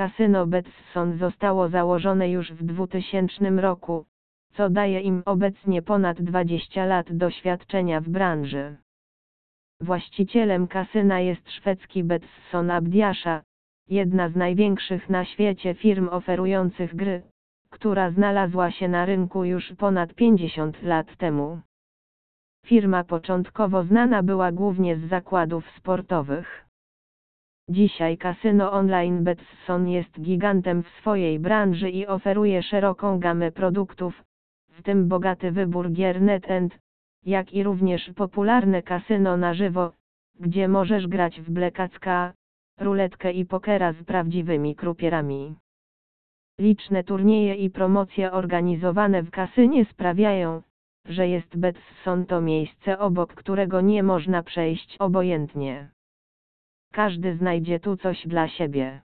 kasyno Betson zostało założone już w 2000 roku, co daje im obecnie ponad 20 lat doświadczenia w branży. Właścicielem kasyna jest szwedzki Betsson Abdiasza, jedna z największych na świecie firm oferujących gry, która znalazła się na rynku już ponad 50 lat temu. Firma początkowo znana była głównie z zakładów sportowych. Dzisiaj kasyno online Betson jest gigantem w swojej branży i oferuje szeroką gamę produktów, w tym bogaty wybór gier NetEnt, jak i również popularne kasyno na żywo, gdzie możesz grać w blekacka, ruletkę i pokera z prawdziwymi krupierami. Liczne turnieje i promocje organizowane w kasynie sprawiają, że jest Betson to miejsce obok którego nie można przejść obojętnie. Każdy znajdzie tu coś dla siebie.